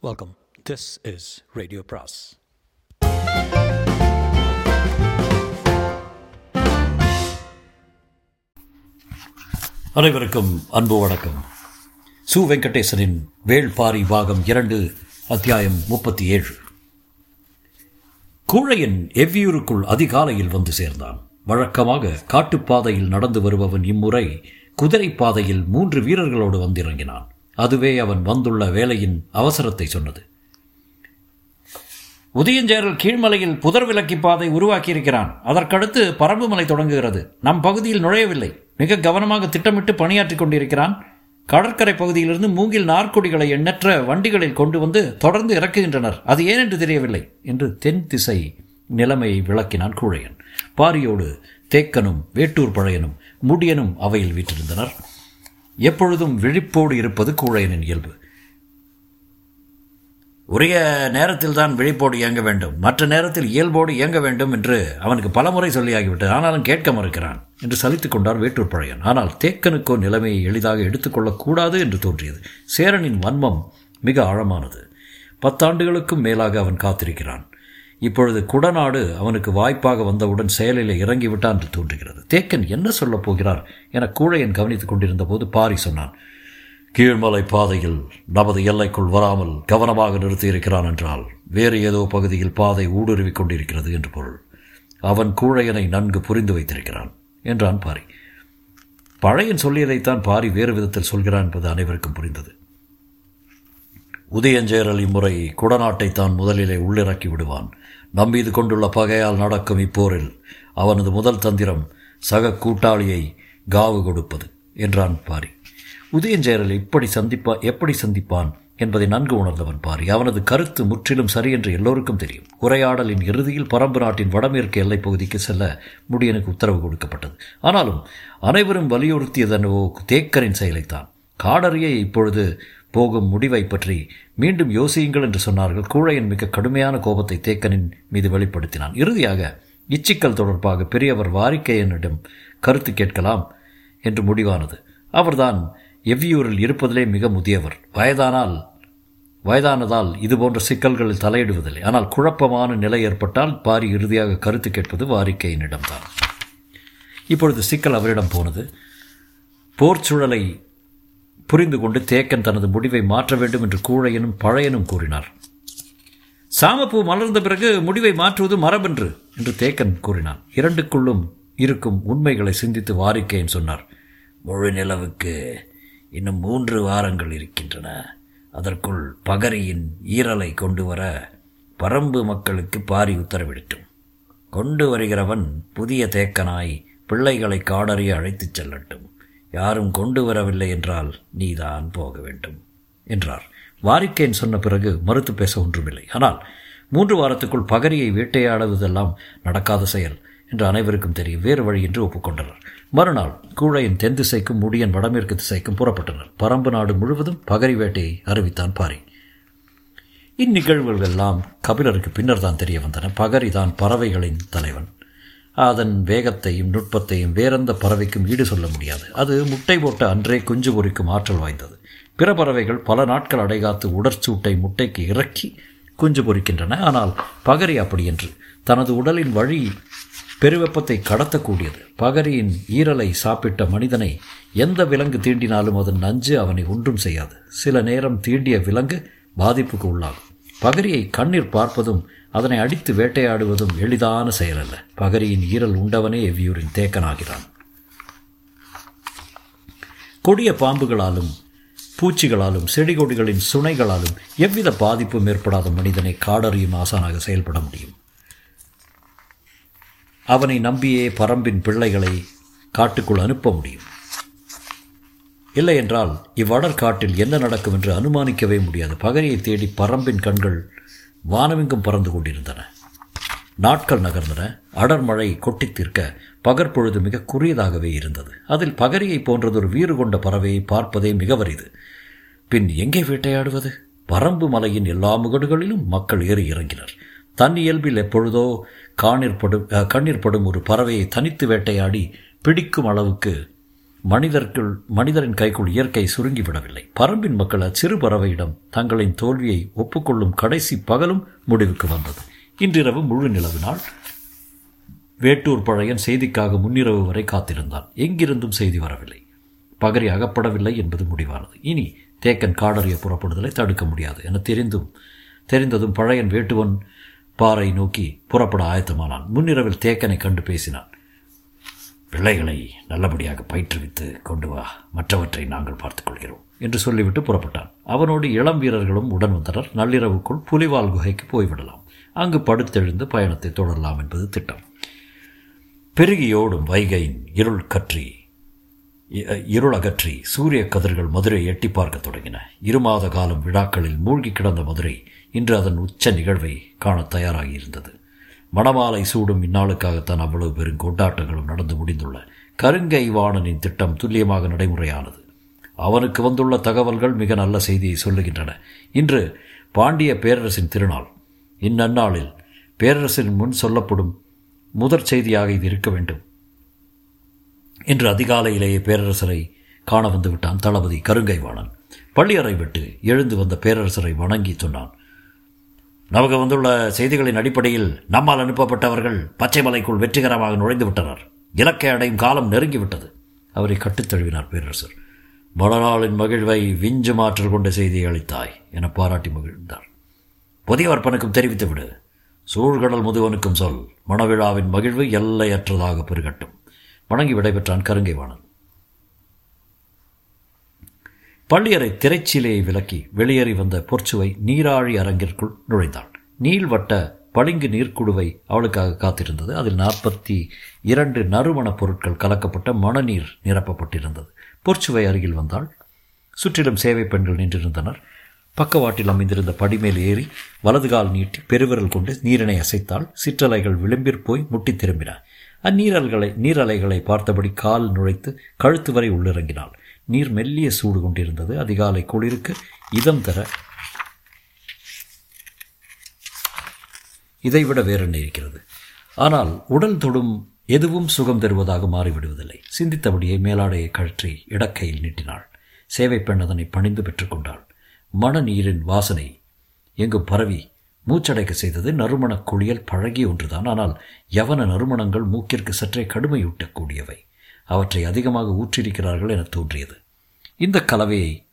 Welcome this is radio பிராஸ் அனைவருக்கும் அன்பு வணக்கம். சு வெங்கடேசனின் வேள்பாரி பாகம் இரண்டு அத்தியாயம் முப்பத்தி ஏழு. கூழையன் எவ்வியூருக்குள் அதிகாலையில் வந்து சேர்ந்தான். வழக்கமாக காட்டுப்பாதையில் நடந்து வருபவன் இம்முறை குதிரை பாதையில் மூன்று வீரர்களோடு வந்திறங்கினான். அதுவே அவன் வந்துள்ள வேலையின் அவசரத்தை சொன்னது. உதயஞ்சேரல் கீழ்மலையில் புதர் விலக்கி பாதை உருவாக்கியிருக்கிறான். அதற்கடுத்து பரம்பு மலை தொடங்குகிறது. நம் பகுதியில் நுழையவில்லை. மிக கவனமாக திட்டமிட்டு பணியாற்றி கொண்டிருக்கிறான். கடற்கரை பகுதியிலிருந்து மூங்கில் நார்க்கொடிகளை எண்ணற்ற வண்டிகளில் கொண்டு வந்து தொடர்ந்து இறக்குகின்றனர். அது ஏனென்று தெரியவில்லை என்று தென் திசை நிலைமையை விளக்கினான் கூழையன். பாரியோடு தேக்கனும் வேட்டூர் பழையனும் முடியனும் அவையில் வீற்றிருந்தனர். எப்பொழுதும் விழிப்போடு இருப்பது கூழையனின் இயல்பு. உரிய நேரத்தில் தான் விழிப்போடு இயங்க வேண்டும். மற்ற நேரத்தில் இயல்போடு இயங்க வேண்டும் என்று அவனுக்கு பலமுறை சொல்லியாகிவிட்டது. ஆனாலும் கேட்க மறுக்கிறான் என்று சலித்துக் கொண்டார் வேட்டூர் பழையன். ஆனால் தேக்கனுக்கோ நிலைமையை எளிதாக எடுத்துக்கொள்ளக்கூடாது என்று தோன்றியது. சேரனின் வன்மம் மிக ஆழமானது. பத்தாண்டுகளுக்கும் மேலாக அவன் காத்திருக்கிறான். இப்பொழுது குடநாடு அவனுக்கு வாய்ப்பாக வந்தவுடன் செயலில் இறங்கிவிட்டான் என்று தோன்றுகிறது. தேக்கன் என்ன சொல்லப் போகிறார் என கூழையன் கவனித்துக் கொண்டிருந்த போது பாரி சொன்னான் கீழ்மலை பாதையில் நமது எல்லைக்குள் வராமல் கவனமாக நிறுத்தியிருக்கிறான் என்றால் வேறு ஏதோ பகுதியில் பாதை ஊடுருவிக் கொண்டிருக்கிறது என்று பொருள். அவன் கூழையனை நன்கு புரிந்து வைத்திருக்கிறான் என்றான் பாரி. பழையன் சொல்லியதைத்தான் பாரி வேறு விதத்தில் சொல்கிறான் என்பது அனைவருக்கும் புரிந்தது. உதயஞ்சேரல் இம்முறை குடநாட்டை தான் முதலிலே உள்ளிறக்கி விடுவான். நம்பீது கொண்டுள்ள பகையால் நடக்கும் இப்போரில் அவனது முதல் தந்திரம் சக கூட்டாளியை காவு கொடுப்பது என்றான் பாரி. உதயஞ்சேரல் இப்படி சந்திப்பா எப்படி சந்திப்பான் என்பதை நன்கு உணர்ந்தவன் பாரி. அவனது கருத்து முற்றிலும் சரி என்று எல்லோருக்கும் தெரியும். உரையாடலின் இறுதியில் பரம்பு நாட்டின் வடமேற்கு எல்லைப் பகுதிக்கு செல்ல முடியனுக்கு உத்தரவு கொடுக்கப்பட்டது. ஆனாலும் அனைவரும் வலியுறுத்தியதனவோ தேக்கரின் செயலைத்தான். காடரியை இப்பொழுது போகும் முடிவை பற்றி மீண்டும் யோசியுங்கள் என்று சொன்னார்கள். கூழையன் மிக கடுமையான கோபத்தை தேக்கனின் மீது வெளிப்படுத்தினான். இறுதியாக இச்சிக்கல் தொடர்பாக பெரியவர் வாரிக்கையனிடம் கருத்து கேட்கலாம் என்று முடிவானது. அவர்தான் எவ்வியூரில் இருப்பதிலே மிக முதியவர். வயதானால் வயதானதால் இதுபோன்ற சிக்கல்களில் தலையிடுவதில்லை. ஆனால் குழப்பமான நிலை ஏற்பட்டால் பாரி இறுதியாக கருத்து கேட்பது வாரிக்கையினிடம்தான். இப்பொழுது சிக்கல் அவரிடம் போனது. போர் சூழலை புரிந்து கொண்டு தேக்கன் தனது முடிவை மாற்ற வேண்டும் என்று கூழையனும் பழையனும் கூறினார். சாமப்பூ மலர்ந்த பிறகு முடிவை மாற்றுவது மரபென்று என்று தேக்கன் கூறினான். இரண்டுக்குள்ளும் இருக்கும் உண்மைகளை சிந்தித்து வாரிக்கையன் சொன்னார். முழு நிலவுக்கு இன்னும் மூன்று வாரங்கள் இருக்கின்றன. அதற்குள் பகரியின் ஈரலை கொண்டு வர பரம்பு மக்களுக்கு பாரி உத்தரவிடட்டும். கொண்டு வருகிறவன் புதிய தேக்கனாய் பிள்ளைகளை காடறிய அழைத்துச் செல்லட்டும். யாரும் கொண்டு வரவில்லை என்றால் நீதான் போக வேண்டும் என்றார். வாரிக்கேன் சொன்ன பிறகு மறுத்து பேச ஒன்றுமில்லை. ஆனால் மூன்று வாரத்துக்குள் பகரியை வேட்டையாடுவதெல்லாம் நடக்காத செயல் என்று அனைவருக்கும் தெரியும். வேறு வழி என்று ஒப்புக்கொண்டனர். மறுநாள் கூழையின் தென் திசைக்கும் முடியன் வடமேற்கு திசைக்கும் புறப்பட்டனர். பரம்பு நாடு முழுவதும் பகரி வேட்டையை அறிவித்தான் பாரி. இந்நிகழ்வுகள் எல்லாம் கபிலருக்கு பின்னர் தான் தெரிய வந்தன. பகரி தான் பறவைகளின் தலைவன். அதன் வேகத்தையும் நுட்பத்தையும் வேறெந்த பறவைக்கும் ஈடு சொல்ல முடியாது. அது முட்டை போட்ட அன்றே குஞ்சு பொறிக்கும் ஆற்றல் வாய்ந்தது. பிற பறவைகள் பல நாட்கள் அடைகாத்து உடற்சூட்டை முட்டைக்கு இறக்கி குஞ்சு பொறிக்கின்றன. ஆனால் பகரி அப்படி என்று தனது உடலின் வழி பெருவெப்பத்தை கடத்தக்கூடியது. பகரியின் ஈரலை சாப்பிட்ட மனிதனை எந்த விலங்கு தீண்டினாலும் அதன் நஞ்சு அவனை ஒன்றும் செய்யாது. சில நேரம் தீண்டிய விலங்கு பாதிப்புக்கு உள்ளாகும். பகரியை கண்ணீர் பார்ப்பதும் அதனை அடித்து வேட்டையாடுவதும் எளிதான செயலல்ல. பகரியின் ஈரல் உண்டவனே எவ்வியூரின் தேக்கனாகிறான். கொடிய பாம்புகளாலும் பூச்சிகளாலும் செடிகொடிகளின் சுனைகளாலும் எவ்வித பாதிப்பும் ஏற்படாத மனிதனை காடறியும் ஆசானாக செயல்பட முடியும். அவனை நம்பியே பரம்பின் பிள்ளைகளை காட்டுக்குள் அனுப்ப முடியும். இல்லை என்றால் இவ்வடர் காட்டில் என்ன நடக்கும் என்று அனுமானிக்கவே முடியாது. பகரியை தேடி பரம்பின் கண்கள் வானமெங்கும் பறந்து கொண்டிருந்தன. நாட்கள் நகர்ந்தன. அடர்மழை கொட்டித் தீர்க்க பகற்பொழுது மிக குறியதாகவே இருந்தது. அதில் பகரியை போன்றதொரு வீறு கொண்ட பறவையை பார்ப்பதே மிக வரிது பின் எங்கே வேட்டையாடுவது? பரம்பு மலையின் எல்லா முகடுகளிலும் மக்கள் ஏறி இறங்கினர். தன் இயல்பில் எப்பொழுதோ காணிற்படும் கண்ணீர்படும் ஒரு பறவையை தனித்து வேட்டையாடி பிடிக்கும் அளவுக்கு மனிதர்கள் மனிதரின் கைக்குள் இயற்கை சுருங்கிவிடவில்லை. பரம்பின் மக்கள் அச்சிறு பறவையிடம் தங்களின் தோல்வியை ஒப்புக்கொள்ளும் கடைசி பகலும் முடிவுக்கு வந்தது. இன்றிரவு முழு நிலவினால் வேட்டூர் பழையன் செய்திக்காக முன்னிரவு வரை காத்திருந்தான். எங்கிருந்தும் செய்தி வரவில்லை. பகரி அகப்படவில்லை என்பது முடிவானது. இனி தேக்கன் காடறிய புறப்படுதலை தடுக்க முடியாது என தெரிந்தும் தெரிந்ததும் பழையன் வேட்டுவன் பாறை நோக்கி புறப்பட ஆயத்தமானான். முன்னிரவில் தேக்கனை கண்டு பேசினான். பிள்ளைகளை நல்லபடியாக பயிற்றுவித்து கொண்டு வா. மற்றவற்றை நாங்கள் பார்த்துக்கொள்கிறோம் என்று சொல்லிவிட்டு புறப்பட்டான். அவனோடு இளம் வீரர்களும் உடன் வந்தனர். நள்ளிரவுக்குள் புலிவால் குகைக்கு போய்விடலாம். அங்கு படுத்தெழுந்து பயணத்தை தொடரலாம் என்பது திட்டம். பெருகியோடும் வைகையின் இருள் கற்றி இருள் அகற்றி சூரிய கதிர்கள் மதுரை எட்டி பார்க்க தொடங்கின. இருமாத காலம் விழாக்களில் மூழ்கி கிடந்த மதுரை இன்று அதன் உச்ச நிகழ்வை காண தயாராகி இருந்தது மணமாலை சூடும் இந்நாளுக்காகத்தான் அவ்வளவு பெரும் கொண்டாட்டங்களும் நடந்து முடிந்துள்ள. கருங்கை வாணனின் திட்டம் துல்லியமாக நடைமுறையானது. அவனுக்கு வந்துள்ள தகவல்கள் மிக நல்ல செய்தியை சொல்லுகின்றன. இன்று பாண்டிய பேரரசின் திருநாள். இந்நன்னாளில் பேரரசின் முன் சொல்லப்படும் முதற் செய்தியாக இது இருக்க வேண்டும். இன்று அதிகாலையிலேயே பேரரசரை காண வந்து விட்டான் தளபதி கருங்கைவாணன் பள்ளியறை விட்டு எழுந்து வந்த பேரரசரை வணங்கி சொன்னான் நமக்கு வந்துள்ள செய்திகளின் அடிப்படையில் நம்மால் அனுப்பப்பட்டவர்கள் பச்சை மலைக்குள் வெற்றிகரமாக நுழைந்து விட்டனர் இலக்கை அடையும் காலம் நெருங்கிவிட்டது. அவரை கட்டுத்தழுவினார் பேரரசர். மலநாளின் மகிழ்வை விஞ்சு மாற்றல் கொண்ட செய்தியை அளித்தாய் என பாராட்டி மகிழ்ந்தார். புதியவர்ப்பனுக்கும் தெரிவித்து விடு சூழ்கடல் முதுவனுக்கும் சொல் மணவிழாவின் மகிழ்வு எல்லையற்றதாக பெருகட்டும். வணங்கி விடைபெற்றான் கருங்கைவாணன் பள்ளியறை திரைச்சீலையை விலக்கி வெளியேறி வந்த பொற்சுவை நீராழி அரங்கிற்குள் நுழைந்தாள் நீள்வட்ட பளிங்கு நீர்க்குழுவை அவளுக்காக காத்திருந்தது. அதில் நாற்பத்தி இரண்டு நறுமணப் பொருட்கள் கலக்கப்பட்ட மணநீர் நிரப்பப்பட்டிருந்தது. பொற்சுவை அருகில் வந்தாள். சுற்றிலும் சேவை பெண்கள் நின்றிருந்தனர். பக்கவாட்டில் அமைந்திருந்த படிமேல் ஏறி வலது கால் நீட்டி பெருவிரல் கொண்டு நீரினை அசைத்தால் சிற்றலைகள் விளிம்பிற் போய் முட்டி திரும்பின. அந்நீரல்களை நீரலைகளை பார்த்தபடி கால் நுழைத்து கழுத்து வரை உள்ளிறங்கினாள். நீர் மெல்லிய சூடு கொண்டிருந்தது. அதிகாலை குளிருக்கு இதம் தர இதைவிட வேறென்ன இருக்கிறது? ஆனால் உடல் தொடும் எதுவும் சுகம் தருவதாக மாறிவிடுவதில்லை. சிந்தித்தபடியே மேலாடையை கழற்றி இடக்கையில் நீட்டினாள். சேவை பெண் அதனை பணிந்து பெற்றுக்கொண்டாள் மண நீரின் வாசனை எங்கும் பரவி மூச்சடைக்க செய்தது. நறுமணக் குளியல் பழகிய ஒன்றுதான். ஆனால் யவன நறுமணங்கள் மூக்கிற்கு சற்றே கடுமையூட்டக்கூடியவை. அவற்றை அதிகமாக ஊற்றிருக்கிறார்கள் என தோன்றியது. இந்த கலவையை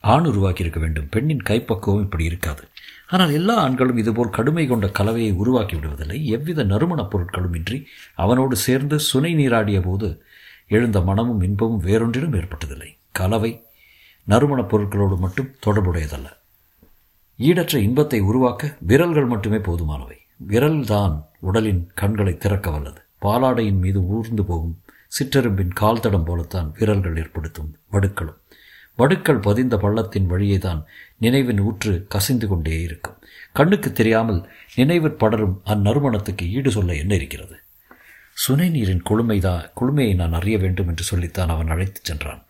ஆண் உருவாக்கியிருக்க வேண்டும். பெண்ணின் கைப்பக்குவம் இப்படி இருக்காது. ஆனால் எல்லா ஆண்களும் இதுபோல் கடுமை கொண்ட கலவையை உருவாக்கி விடுவதில்லை. எவ்வித நறுமணப் பொருட்களும் இன்றி அவனோடு சேர்ந்து சுனை நீராடிய போது எழுந்த மனமும் இன்பமும் வேறொன்றிலும் ஏற்பட்டதில்லை. கலவை நறுமணப் பொருட்களோடு மட்டும் தொடர்புடையதல்ல. ஈடற்ற இன்பத்தை உருவாக்க விரல்கள் மட்டுமே போதுமானவை. விரல்தான் உடலின் கண்களை திறக்க வல்லது. பாலாடையின் மீது ஊர்ந்து போகும் சிற்றெரும்பின் கால் தடம் போலத்தான் விரல்கள் ஏற்படுத்தும் வடுக்களும். வடுக்கள் பதிந்த பள்ளத்தின் வழியே தான் நினைவின் ஊற்று கசிந்து கொண்டே இருக்கும். கண்ணுக்கு தெரியாமல் நினைவிற் படரும் அந்நறுமணத்துக்கு ஈடு சொல்ல என்ன இருக்கிறது? சுனை நீரின் குளுமைதான் குளுமையை நான் அறிய வேண்டும் என்று சொல்லித்தான் அவன் அழைத்துச் சென்றான்.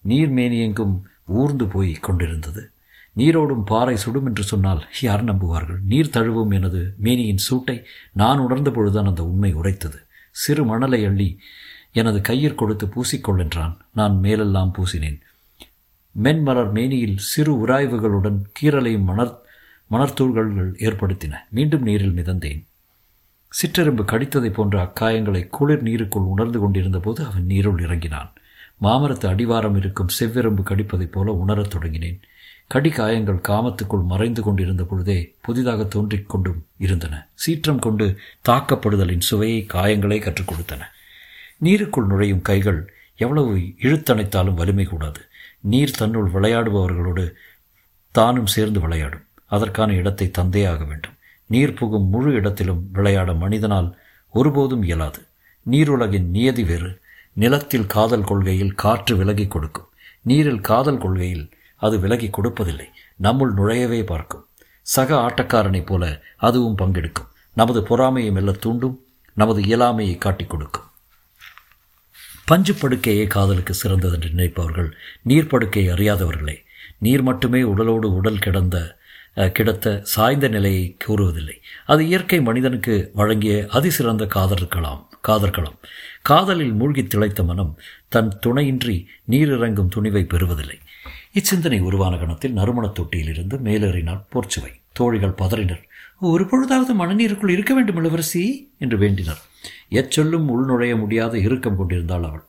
நீர் மேனியெங்கும் ஊர்ந்து போய் கொண்டிருந்தது. நீரோடும் பாறை சுடும் என்று சொன்னால் யார் நம்புவார்கள்? நீர் தழுவும் எனது மேனியின் சூட்டை நான் உணர்ந்த பொழுதுதான் அந்த உண்மை உரைத்தது. சிறு மணலை அள்ளி எனது கையில் கொடுத்து பூசிக்கொள்ளென்றான் நான் மேலெல்லாம் பூசினேன். மென்மலர் மேனியில் சிறு உராய்வுகளுடன் கீரலையும் மணர் மணர்த்தூள்கள் ஏற்படுத்தின. மீண்டும் நீரில் மிதந்தேன். சிற்றெரும்பு கடித்ததைப் போன்ற அக்காயங்களை குளிர் நீருக்குள் உணர்ந்து கொண்டிருந்த போது அவன் நீருள் இறங்கினான். மாமரத்து அடிவாரம் இருக்கும் செவ்வெரும்பு கடிப்பதைப் போல உணரத் தொடங்கினேன். கடிகாயங்கள் காமத்துக்குள் மறைந்து கொண்டிருந்த பொழுதே புதிதாக தோன்றிக் கொண்டும் இருந்தன. சீற்றம் கொண்டு தாக்கப்படுதலின் சுவையை காயங்களே கற்றுக் கொடுத்தன. நீருக்குள் நுழையும் கைகள் எவ்வளவு இழுத்தணைத்தாலும் வலிமை கூடாது. நீர் தன்னுள் விளையாடுபவர்களோடு தானும் சேர்ந்து விளையாடும். அதற்கான இடத்தை தந்தே ஆக வேண்டும். நீர் புகும் முழு இடத்திலும் விளையாட மனிதனால் ஒருபோதும் இயலாது. நீருலகின் நியதி வேறு. நிலத்தில் காதல் கொள்கையில் காற்று விலகி கொடுக்கும். நீரில் காதல் கொள்கையில் அது விலகி கொடுப்பதில்லை. நம்முள் நுழையவே பார்க்கும். சக ஆட்டக்காரனைப் போல அதுவும் பங்கெடுக்கும். நமது பொறாமையை மெல்ல தூண்டும் நமது இயலாமையை காட்டிக் கொடுக்கும். பஞ்சு படுக்கையே காதலுக்கு சிறந்ததென்று நினைப்பவர்கள் நீர் படுக்கையை அறியாதவர்களே நீர் மட்டுமே உடலோடு உடல் கிடந்த கிடத்த சாய்ந்த நிலையை கூறுவதில்லை. அது இயற்கை மனிதனுக்கு வழங்கிய அதிசிறந்த காதற்கலாம் காதற்களம். காதலில் மூழ்கி திளைத்த மனம் தன் துணையின்றி நீரிறங்கும் துணிவை பெறுவதில்லை. இச்சிந்தனை உருவான கணத்தில் நறுமணத் தொட்டியிலிருந்து மேலேறினார் போர்ச்சுவை. தோழிகள் பதறினர். ஒரு பொழுதாவது மனநீருக்குள் இருக்க வேண்டும் இளவரசி என்று வேண்டினர். எச்சொல்லும் உள்நுழைய முடியாத இறுக்கம் கொண்டிருந்தாள் அவள்.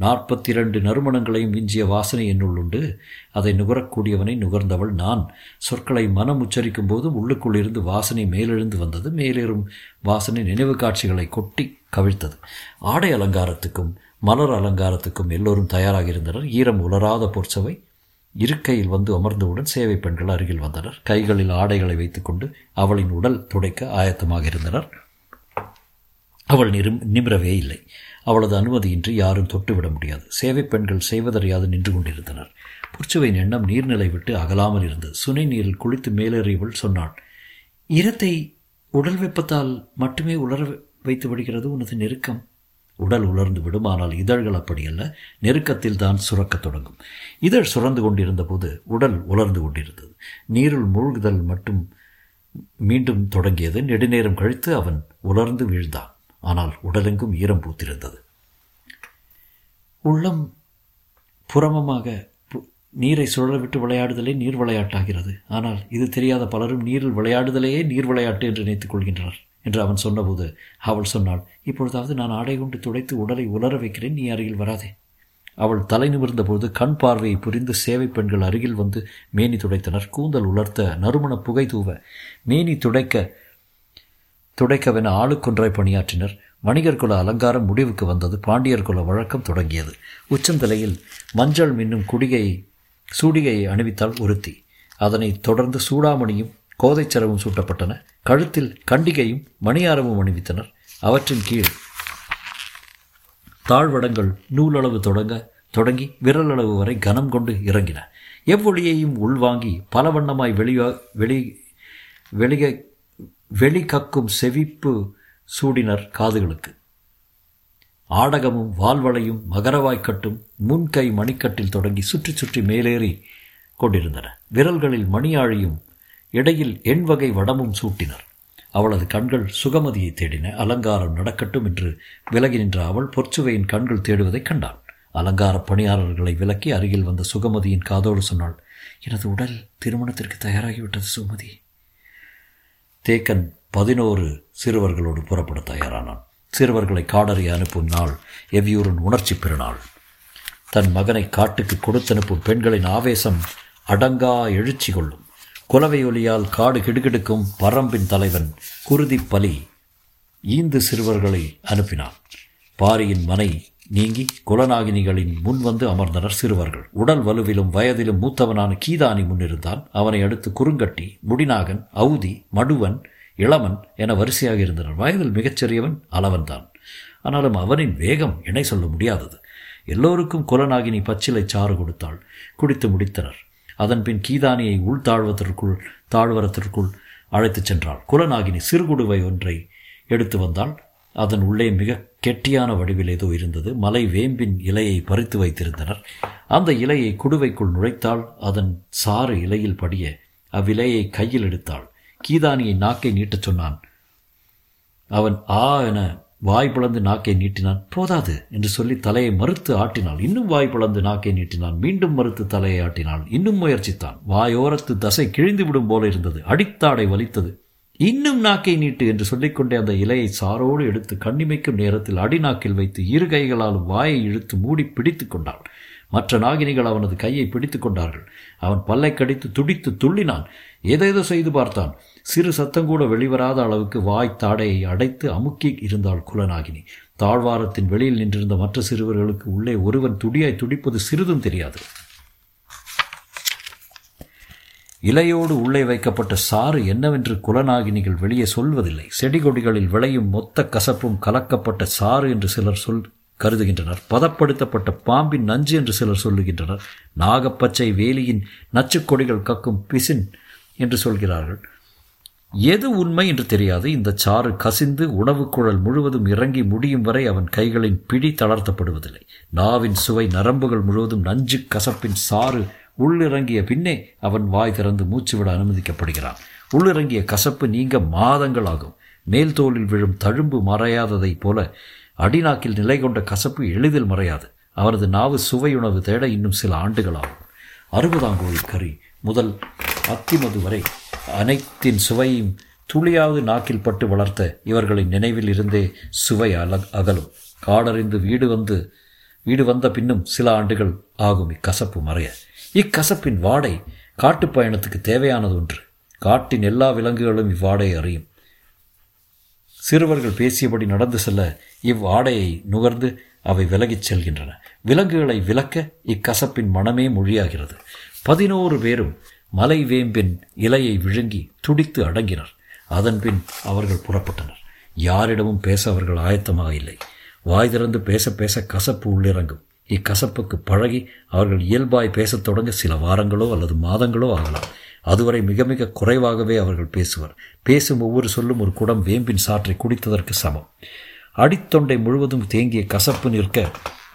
நாற்பத்தி இரண்டு நறுமணங்களையும் விஞ்சிய வாசனை என்னுள் உண்டு. அதை நுகரக்கூடியவனை நுகர்ந்தவள் நான். சொற்களை மனம் உச்சரிக்கும் போது உள்ளுக்குள் இருந்து வாசனை மேலெழுந்து வந்தது. மேலேறும் வாசனை நினைவு காட்சிகளை கொட்டி கவிழ்த்தது. ஆடை அலங்காரத்துக்கும் மலர் அலங்காரத்துக்கும் எல்லோரும் தயாராக இருந்தனர். ஈரம் உலராத பொற்சவை இருக்கையில் வந்து அமர்ந்தவுடன் சேவை பெண்கள் அருகில் வந்தனர். கைகளில் ஆடைகளை வைத்துக்கொண்டு அவளின் உடல் துடைக்க ஆயத்தமாக இருந்தனர். அவள் நிரும் நிமிரவே இல்லை. அவளது அனுமதியின்றி யாரும் தொட்டுவிட முடியாது. சேவை பெண்கள் செய்வதறியாது நின்று கொண்டிருந்தனர். புற்சுவையின் எண்ணம் நீர்நிலை விட்டு அகலாமல் இருந்தது. சுனை நீரில் குளித்து மேலேறியவள் சொன்னாள் இரத்தை உடல் வெப்பத்தால் மட்டுமே உலர வைத்து விடுகிறது உனது நெருக்கம். உடல் உலர்ந்து விடும். ஆனால் இதழ்கள் அப்படியல்ல. நெருக்கத்தில் தான் சுரக்கத் தொடங்கும். இதழ் சுரந்து கொண்டிருந்த போது உடல் உலர்ந்து கொண்டிருந்தது. நீருள் மூழ்குதல் மட்டும் மீண்டும் தொடங்கியது. நெடுநேரம் கழித்து அவன் உலர்ந்து வீழ்ந்தான். ஆனால் உடலெங்கும் ஈரம் பூத்திருந்தது. உள்ளம் புறமமாக நீரை சுழலவிட்டு விளையாடுதலே நீர் விளையாட்டாகிறது. ஆனால் இது தெரியாத பலரும் நீரில் விளையாடுதலையே நீர் விளையாட்டு என்று நினைத்துக் கொள்கின்றனர் என்று அவன் சொன்னபோது அவள் சொன்னாள் இப்பொழுதாவது நான் ஆடை கொண்டு துடைத்து உடலை உலர வைக்கிறேன் நீ அருகில் வராதே. அவள் தலை நிமிர்ந்தபோது கண் பார்வையை புரிந்து சேவை பெண்கள் அருகில் வந்து மேனி துடைத்தனர். கூந்தல் உலர்த்த நறுமண புகை தூவ மேனி துடைக்க துடைக்கவென ஆளுக்கொன்றாய் பணியாற்றினர். வணிகர் குல அலங்காரம் முடிவுக்கு வந்தது. பாண்டியர் குல வழக்கம் தொடங்கியது. உச்சந்தலையில் மஞ்சள் மின்னும் குடிகை சூடிகையை அணிவித்தாள் ஒருத்தி. அதனைத் தொடர்ந்து சூடாமணியும் கோதைச்சரவும் சூட்டப்பட்டன. கழுத்தில் கண்டிகையும் மணியாரமும் அணிவித்தனர். அவற்றின் கீழ் தாழ்வடங்கள் நூலளவு தொடங்க தொடங்கி விரலளவு வரை கனம் கொண்டு இறங்கின. எவ்வொழியையும் உள்வாங்கி பல வண்ணமாய் வெளியா வெளி வெளிக வெளி கக்கும் செவிப்பு சூடினர் காதுகளுக்கு. ஆடகமும் வால்வளையும் மகரவாய்க்கட்டும் முன்கை மணிக்கட்டில் தொடங்கி சுற்றி சுற்றி மேலேறி கொண்டிருந்தன. விரல்களில் மணியாழியும் இடையில் எண் வகை வடமும் சூட்டினர். அவளது கண்கள் சுகமதியை தேடின. அலங்காரம் நடக்கட்டும் என்று விலகி நின்ற அவள் பொற்சுவையின் கண்கள் தேடுவதைக் கண்டாள். அலங்கார பணியாளர்களை விலக்கி அருகில் வந்த சுகமதியின் காதோடு சொன்னாள் எனது உடல் திருமணத்திற்கு தயாராகிவிட்டது சுகமதி. தேக்கன் பதினோரு சிறுவர்களோடு புறப்பட தயாரானான். சிறுவர்களை காடறி அனுப்பும் நாள் எவ்வியூரின் உணர்ச்சி பெருநாள். தன் மகனை காட்டுக்கு கொடுத்தனுப்பும் பெண்களின் ஆவேசம் அடங்கா எழுச்சி கொள்ளும். குலவை ஒலியால் காடு கிடுகிடுக்கும் பரம்பின் தலைவன் குருதி பலி ஈந்து சிறுவர்களை அனுப்பினான். பாரியின் மனை நீங்கி குலநாகினிகளின் முன் வந்து அமர்ந்தனர் சிறுவர்கள். உடல் வலுவிலும் வயதிலும் மூத்தவனான கீதானி முன்னிருந்தான். அவனை அடுத்து குறுங்கட்டி முடிநாகன் அவுதி மடுவன் இளமன் என வரிசையாக இருந்தனர். வயதில் மிகச்சிறியவன் அளவன்தான். ஆனாலும் அவனின் வேகம் இணை சொல்ல முடியாதது. எல்லோருக்கும் குலநாகினி பச்சிலை சாறு கொடுத்தாள். குடித்து முடித்தனர். அதன்பின் கீதானியை உள்தாழ்வதற்குள் தாழ்வரத்திற்குள் அழைத்துச் சென்றாள். குலநாகினி சிறுகுடுவை ஒன்றை எடுத்து வந்தாள். அதன் உள்ளே மிக கெட்டியான வடிவில் ஏதோ இருந்தது. மலை வேம்பின் இலையை பறித்து வைத்திருந்தனர். அந்த இலையை குடுவைக்குள் நுழைத்தால் அதன் சாறு இலையில் படிய அவ்விலையை கையில் எடுத்தாள். கீதானியை நாக்கை நீட்டச் சொன்னான். அவன் ஆ என வாய் பிளந்து நாக்கை நீட்டினான். போதாது என்று சொல்லி தலையை மறுத்து ஆட்டினாள். இன்னும் வாய் பிளந்து நாக்கை நீட்டினான். மீண்டும் மறுத்து தலையை ஆட்டினாள். இன்னும் முயற்சித்தான். வாயோரத்து தசை கிழிந்து விடும் போல இருந்தது. அடித்தாடை வலித்தது. இன்னும் நாக்கை நீட்டு என்று சொல்லிக்கொண்டே அந்த இலையை சாரோடு எடுத்து கண்ணிமைக்கும் நேரத்தில் அடிநாக்கில் வைத்து இரு கைகளாலும் வாயை இழுத்து மூடி பிடித்து கொண்டாள். மற்ற நாகினிகள் அவனது கையை பிடித்து கொண்டார்கள். அவன் பல்லை கடித்து துடித்து துள்ளினான். ஏதேதோ செய்து பார்த்தான். சிறு சத்தம் கூட வெளிவராத அளவுக்கு வாய் தாடையை அடைத்து அமுக்கி இருந்தாள் குலநாகினி. தாழ்வாரத்தின் வெளியில் நின்றிருந்த மற்ற சிறுவர்களுக்கு உள்ளே ஒருவன் துடியாய் துடிப்பது சிறிதும் தெரியாது. இலையோடு உள்ளே வைக்கப்பட்ட சாறு என்னவென்று குலநாகினிகள் வெளியே சொல்வதில்லை. செடி கொடிகளில் விளையும் மொத்த கசப்பும் கலக்கப்பட்ட சாறு என்று சிலர் சொல் கருதுகின்றனர். பதப்படுத்தப்பட்ட பாம்பின் நஞ்சு என்று சிலர் சொல்லுகின்றனர். நாகப்பச்சை வேலியின் நச்சுக்கொடிகள் கக்கும் பிசின் என்று சொல்கிறார்கள். எது உண்மை என்று தெரியாது. இந்த சாறு கசிந்து உணவு குழல் முழுவதும் இறங்கி முடியும் வரை அவன் கைகளின் பிடி தளர்த்தப்படுவதில்லை. நாவின் சுவை நரம்புகள் முழுவதும் நஞ்சு கசப்பின் சாறு உள்ளிறங்கிய பின்னே அவன் வாய் திறந்து மூச்சு விட அனுமதிக்கப்படுகிறான். உள்ளிறங்கிய கசப்பு நீங்க மாதங்கள் ஆகும் மேல் தோலில் விழும் தழும்பு மறையாததைப் போல அடிநாக்கில் நிலை கொண்ட கசப்பு எளிதில் மறையாது. அவரது நாவு சுவையுணவு தேட இன்னும் சில ஆண்டுகளாகும். அறுபதாங்கோழி கறி முதல் அத்திமது வரை அனைத்தின் சுவையும் துளியாவது நாக்கில் பட்டு வளர்த்த இவர்களின் நினைவில் இருந்தே சுவை அல அகலும். காடறிந்து வீடு வந்து வீடு வந்த பின்னும் சில ஆண்டுகள் ஆகும் இக்கசப்பு மறைய. இக்கசப்பின் வாடை காட்டுப் பயணத்துக்கு தேவையானது ஒன்று. காட்டின் எல்லா விலங்குகளும் இவ்வாடையை அறியும். சிறுவர்கள் பேசியபடி நடந்து செல்ல இவ்வாடையை நுகர்ந்து அவை விலகிச் செல்கின்றன. விலங்குகளை விலக்க இக்கசப்பின் மனமே மொழியாகிறது. பதினோரு பேரும் மலை வேம்பின் இலையை விழுங்கி துடித்து அடங்கினர். அதன்பின் அவர்கள் புறப்பட்டனர். யாரிடமும் பேச அவர்கள் ஆயத்தமாக இல்லை. வாய் திறந்து பேச பேச கசப்பு உள்ளிறங்கும். இக்கசப்புக்கு பழகி அவர்கள் இயல்பாய் பேசத் தொடங்க சில வாரங்களோ அல்லது மாதங்களோ ஆகலாம். அதுவரை மிக மிக குறைவாகவே அவர்கள் பேசுவர். பேசும் ஒவ்வொரு சொல்லும் ஒரு குடம் வேம்பின் சாற்றை குடித்ததற்கு சமம். அடித்தொண்டை முழுவதும் தேங்கிய கசப்பு நிற்க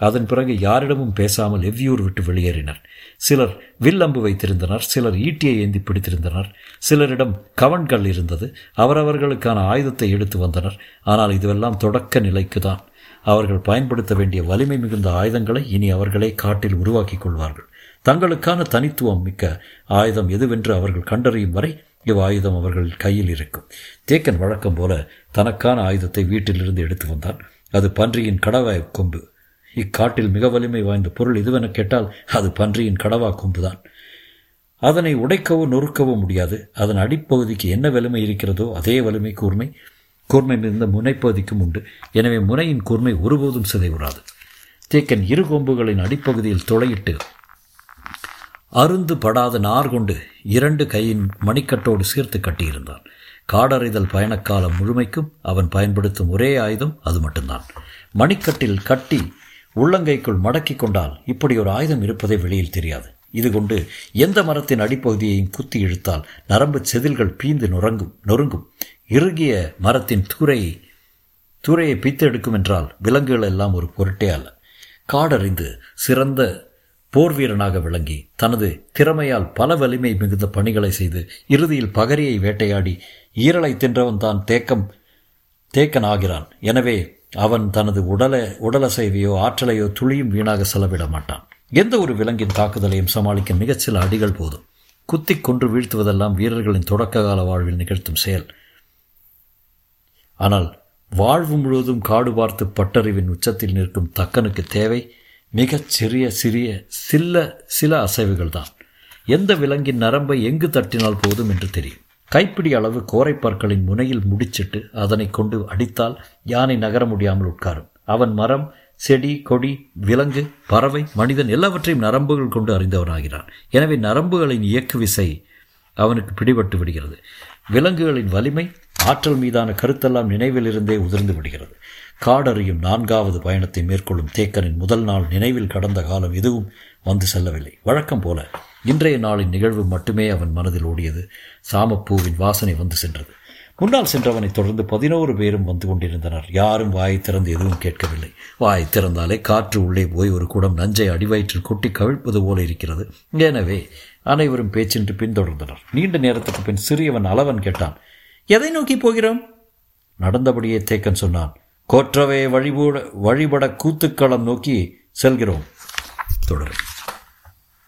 அதன் பிறகு யாரிடமும் பேசாமல் எவ்வியூர் விட்டு வெளியேறினர். சிலர் வில்லம்பு வைத்திருந்தனர் சிலர் ஈட்டியை ஏந்தி பிடித்திருந்தனர் சிலரிடம் கவன்கள் இருந்தது அவரவர்களுக்கான ஆயுதத்தை எடுத்து வந்தனர். ஆனால் இதுவெல்லாம் தொடக்க நிலைக்கு தான் அவர்கள் பயன்படுத்த வேண்டிய வலிமை மிகுந்த ஆயுதங்களை இனி அவர்களே காட்டில் உருவாக்கிக் கொள்வார்கள். தங்களுக்கான தனித்துவம் மிக்க ஆயுதம் எதுவென்று அவர்கள் கண்டறியும் வரை இவ் ஆயுதம் அவர்கள் கையில் இருக்கும். தேக்கன் வழக்கம் போல தனக்கான ஆயுதத்தை வீட்டிலிருந்து எடுத்து வந்தான். அது பன்றியின் கடவாய் கொம்பு. இக்காட்டில் மிக வலிமை வாய்ந்த பொருள் எதுவென கேட்டால் அது பன்றியின் கடவா கொம்புதான். அதனை உடைக்கவோ நொறுக்கவோ முடியாது. அதன் அடிப்பகுதிக்கு என்ன வலிமை இருக்கிறதோ அதே வலிமை கூர்மை கூர்மை மிகுந்த முனைப்பகுதிக்கும் உண்டு. எனவே முனையின் கூர்மை ஒருபோதும் சிதைவுறாது. தேக்கன் இரு கொம்புகளின் அடிப்பகுதியில் துளையிட்டு அருந்து படாத நார் கொண்டு இரண்டு கையின் மணிக்கட்டோடு சேர்த்து கட்டியிருந்தான். காடறிதல் பயணக்காலம் முழுமைக்கும் அவன் பயன்படுத்தும் ஒரே ஆயுதம் அது மட்டும்தான். மணிக்கட்டில் கட்டி உள்ளங்கைக்குள் மடக்கி கொண்டால் இப்படி ஒரு ஆயுதம் இருப்பதை வெளியில் தெரியாது. இது கொண்டு எந்த மரத்தின் அடிப்பகுதியையும் குத்தி இழுத்தால் நரம்பு செதில்கள் பீந்து நொறுங்கும் நொறுங்கும். இறுகிய மரத்தின் துரை துரையை பித்தெடுக்கும் என்றால் விலங்குகள் எல்லாம் ஒரு பொருட்டே அல்ல. காடறிந்து சிறந்த போர் வீரனாக விளங்கி தனது திறமையால் பல வலிமை மிகுந்த பணிகளை செய்து இறுதியில் பகரியை வேட்டையாடி ஈரலை தின்றவன் தான் தேக்கம் தேக்கன் ஆகிறான் எனவே அவன் தனது உடல உடலசைவையோ ஆற்றலையோ துளியும் வீணாக செலவிட மாட்டான். எந்த ஒரு விலங்கின் தாக்குதலையும் சமாளிக்க மிகச்சில அடிகள் போதும். குத்திக் கொன்று வீழ்த்துவதெல்லாம் வீரர்களின் தொடக்க கால வாழ்வில் நிகழ்த்தும் செயல். ஆனால் வாழ்வு முழுவதும் காடு பார்த்து பட்டறிவின் உச்சத்தில் நிற்கும் தக்கனுக்கு தேவை மிகச் சிறிய சிறிய சில்ல சில அசைவுகள் தான் எந்த விலங்கின் நரம்பை எங்கு தட்டினால் போதும் என்று தெரியும். கைப்பிடி அளவு கோரைப்பற்களின் முனையில் முடிச்சிட்டு அதனை கொண்டு அடித்தால் யானை நகர முடியாமல் உட்காரும். அவன் மரம் செடி கொடி விலங்கு பறவை மனிதன் எல்லாவற்றையும் நரம்புகள் கொண்டு அறிந்தவனாகிறான். எனவே நரம்புகளின் இயக்கு விசை அவனுக்கு பிடிபட்டு விடுகிறது. விலங்குகளின் வலிமை ஆற்றல் மீதான கருத்தெல்லாம் நினைவிலிருந்தே உதிர்ந்து விடுகிறது. காடறியும் நான்காவது பயணத்தை மேற்கொள்ளும் தேக்கனின் முதல் நாள் நினைவில் கடந்த காலம் எதுவும் வந்து செல்லவில்லை. வழக்கம் போல இன்றைய நாளின் நிகழ்வு மட்டுமே அவன் மனதில் ஓடியது. சாமப்பூவின் வாசனை வந்து சென்றது. முன்னால் சென்றவனை தொடர்ந்து பதினோரு பேரும் வந்து கொண்டிருந்தனர். யாரும் வாயை திறந்து எதுவும் கேட்கவில்லை. வாய் திறந்தாலே காற்று உள்ளே போய் ஒரு குடம் நஞ்சை அடிவயிற்றில் கொட்டி கவிழ்ப்பது போல இருக்கிறது. எனவே அனைவரும் பேச்சின்றி பின்தொடர்ந்தனர். நீண்ட நேரத்துக்கு பின் சிறியவன் அளவன் கேட்டான் எதை நோக்கி போகிறோம்? நடந்தபடியே தேக்கன் சொன்னான் கோற்றவை வழிபட வழிபட கூத்துக்களம் நோக்கி செல்கிறோம். தொடரும்.